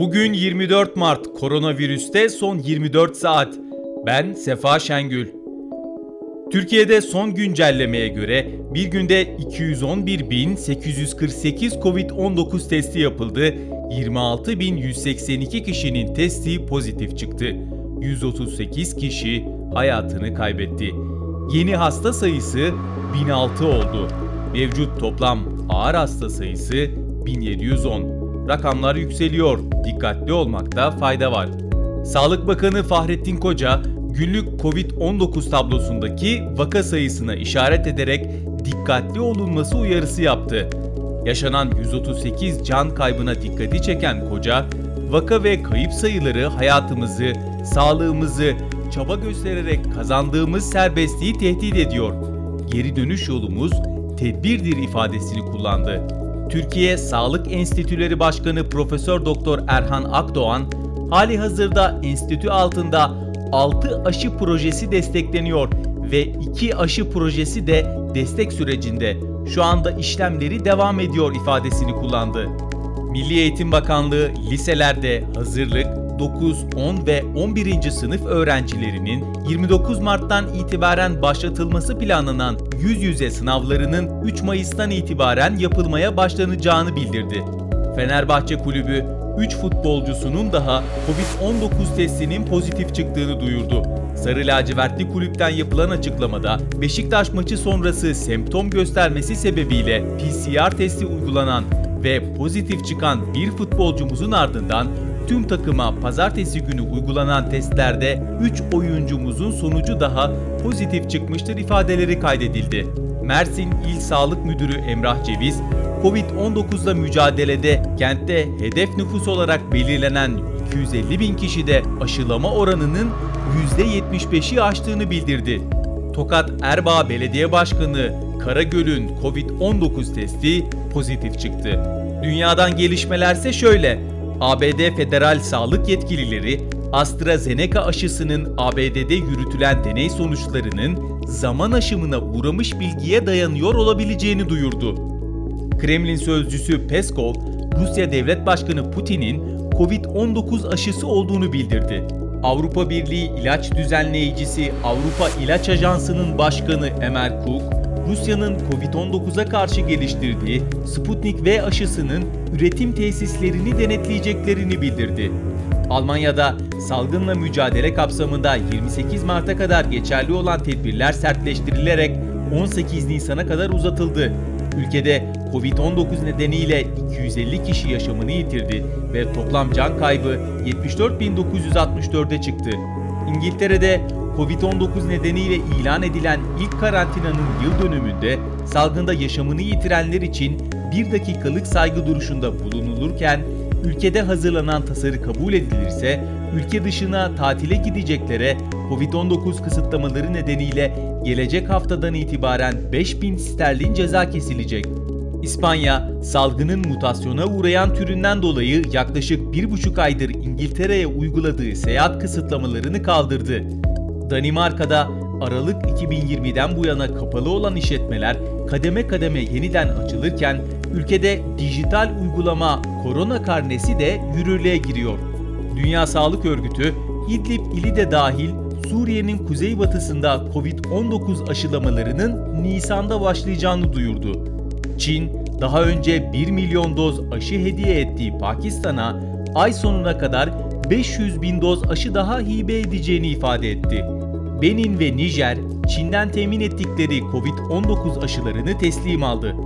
Bugün 24 Mart, koronavirüste son 24 saat. Ben Sefa Şengül. Türkiye'de son güncellemeye göre bir günde 211.848 Covid-19 testi yapıldı. 26.182 kişinin testi pozitif çıktı. 138 kişi hayatını kaybetti. Yeni hasta sayısı 1006 oldu. Mevcut toplam ağır hasta sayısı 1710. Rakamlar yükseliyor. Dikkatli olmakta fayda var. Sağlık Bakanı Fahrettin Koca günlük Covid-19 tablosundaki vaka sayısına işaret ederek dikkatli olunması uyarısı yaptı. Yaşanan 138 can kaybına dikkati çeken Koca, vaka ve kayıp sayıları hayatımızı, sağlığımızı çaba göstererek kazandığımız serbestliği tehdit ediyor. Geri dönüş yolumuz tedbirdir ifadesini kullandı. Türkiye Sağlık Enstitüleri Başkanı Profesör Doktor Erhan Akdoğan, hali hazırda enstitü altında 6 aşı projesi destekleniyor ve 2 aşı projesi de destek sürecinde. Şu anda işlemleri devam ediyor ifadesini kullandı. Milli Eğitim Bakanlığı liselerde hazırlık, 9, 10 ve 11. sınıf öğrencilerinin 29 Mart'tan itibaren başlatılması planlanan yüz yüze sınavlarının 3 Mayıs'tan itibaren yapılmaya başlanacağını bildirdi. Fenerbahçe Kulübü 3 futbolcusunun daha Covid-19 testinin pozitif çıktığını duyurdu. Sarı lacivertli kulüpten yapılan açıklamada Beşiktaş maçı sonrası semptom göstermesi sebebiyle PCR testi uygulanan ve pozitif çıkan bir futbolcumuzun ardından tüm takıma pazartesi günü uygulanan testlerde 3 oyuncumuzun sonucu daha pozitif çıkmıştır ifadeleri kaydedildi. Mersin İl Sağlık Müdürü Emrah Ceviz, Covid-19'la mücadelede kentte hedef nüfus olarak belirlenen 250 bin kişide aşılama oranının %75'i aştığını bildirdi. Tokat Erbaa Belediye Başkanı Karagöl'ün Covid-19 testi pozitif çıktı. Dünyadan gelişmelerse şöyle. ABD federal sağlık yetkilileri AstraZeneca aşısının ABD'de yürütülen deney sonuçlarının zaman aşımına uğramış bilgiye dayanıyor olabileceğini duyurdu. Kremlin sözcüsü Peskov, Rusya Devlet Başkanı Putin'in Covid-19 aşısı olduğunu bildirdi. Avrupa Birliği İlaç Düzenleyicisi Avrupa İlaç Ajansı'nın başkanı Emer Cook, Rusya'nın Covid-19'a karşı geliştirdiği Sputnik V aşısının üretim tesislerini denetleyeceklerini bildirdi. Almanya'da salgınla mücadele kapsamında 28 Mart'a kadar geçerli olan tedbirler sertleştirilerek 18 Nisan'a kadar uzatıldı. Ülkede Covid-19 nedeniyle 250 kişi yaşamını yitirdi ve toplam can kaybı 74.964'e çıktı. İngiltere'de Covid-19 nedeniyle ilan edilen ilk karantinanın yıl dönümünde salgında yaşamını yitirenler için bir dakikalık saygı duruşunda bulunulurken ülkede hazırlanan tasarı kabul edilirse ülke dışına tatile gideceklere Covid-19 kısıtlamaları nedeniyle gelecek haftadan itibaren 5000 sterlin ceza kesilecek. İspanya, salgının mutasyona uğrayan türünden dolayı yaklaşık 1,5 aydır İngiltere'ye uyguladığı seyahat kısıtlamalarını kaldırdı. Danimarka'da Aralık 2020'den bu yana kapalı olan işletmeler kademe kademe yeniden açılırken ülkede dijital uygulama korona karnesi de yürürlüğe giriyor. Dünya Sağlık Örgütü İdlib ili de dahil Suriye'nin kuzeybatısında Covid-19 aşılamalarının Nisan'da başlayacağını duyurdu. Çin, daha önce 1 milyon doz aşı hediye ettiği Pakistan'a ay sonuna kadar 500 bin doz aşı daha hibe edeceğini ifade etti. Benin ve Nijer, Çin'den temin ettikleri Covid-19 aşılarını teslim aldı.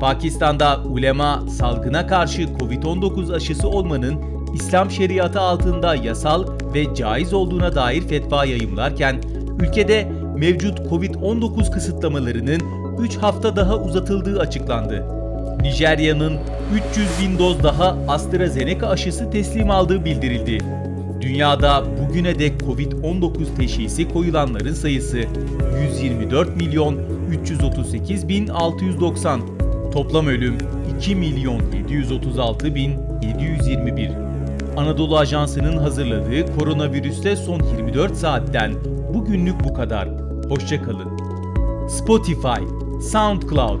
Pakistan'da ulema salgına karşı Covid-19 aşısı olmanın İslam şeriatı altında yasal ve caiz olduğuna dair fetva yayımlarken, ülkede mevcut Covid-19 kısıtlamalarının 3 hafta daha uzatıldığı açıklandı. Nijerya'nın 300 bin doz daha AstraZeneca aşısı teslim aldığı bildirildi. Dünyada bugüne dek Covid-19 teşhisi koyulanların sayısı 124 milyon 338 bin 690. Toplam ölüm 2 milyon 736 bin 721. Anadolu Ajansı'nın hazırladığı koronavirüste son 24 saatten bugünlük bu kadar. Hoşçakalın. Spotify, SoundCloud,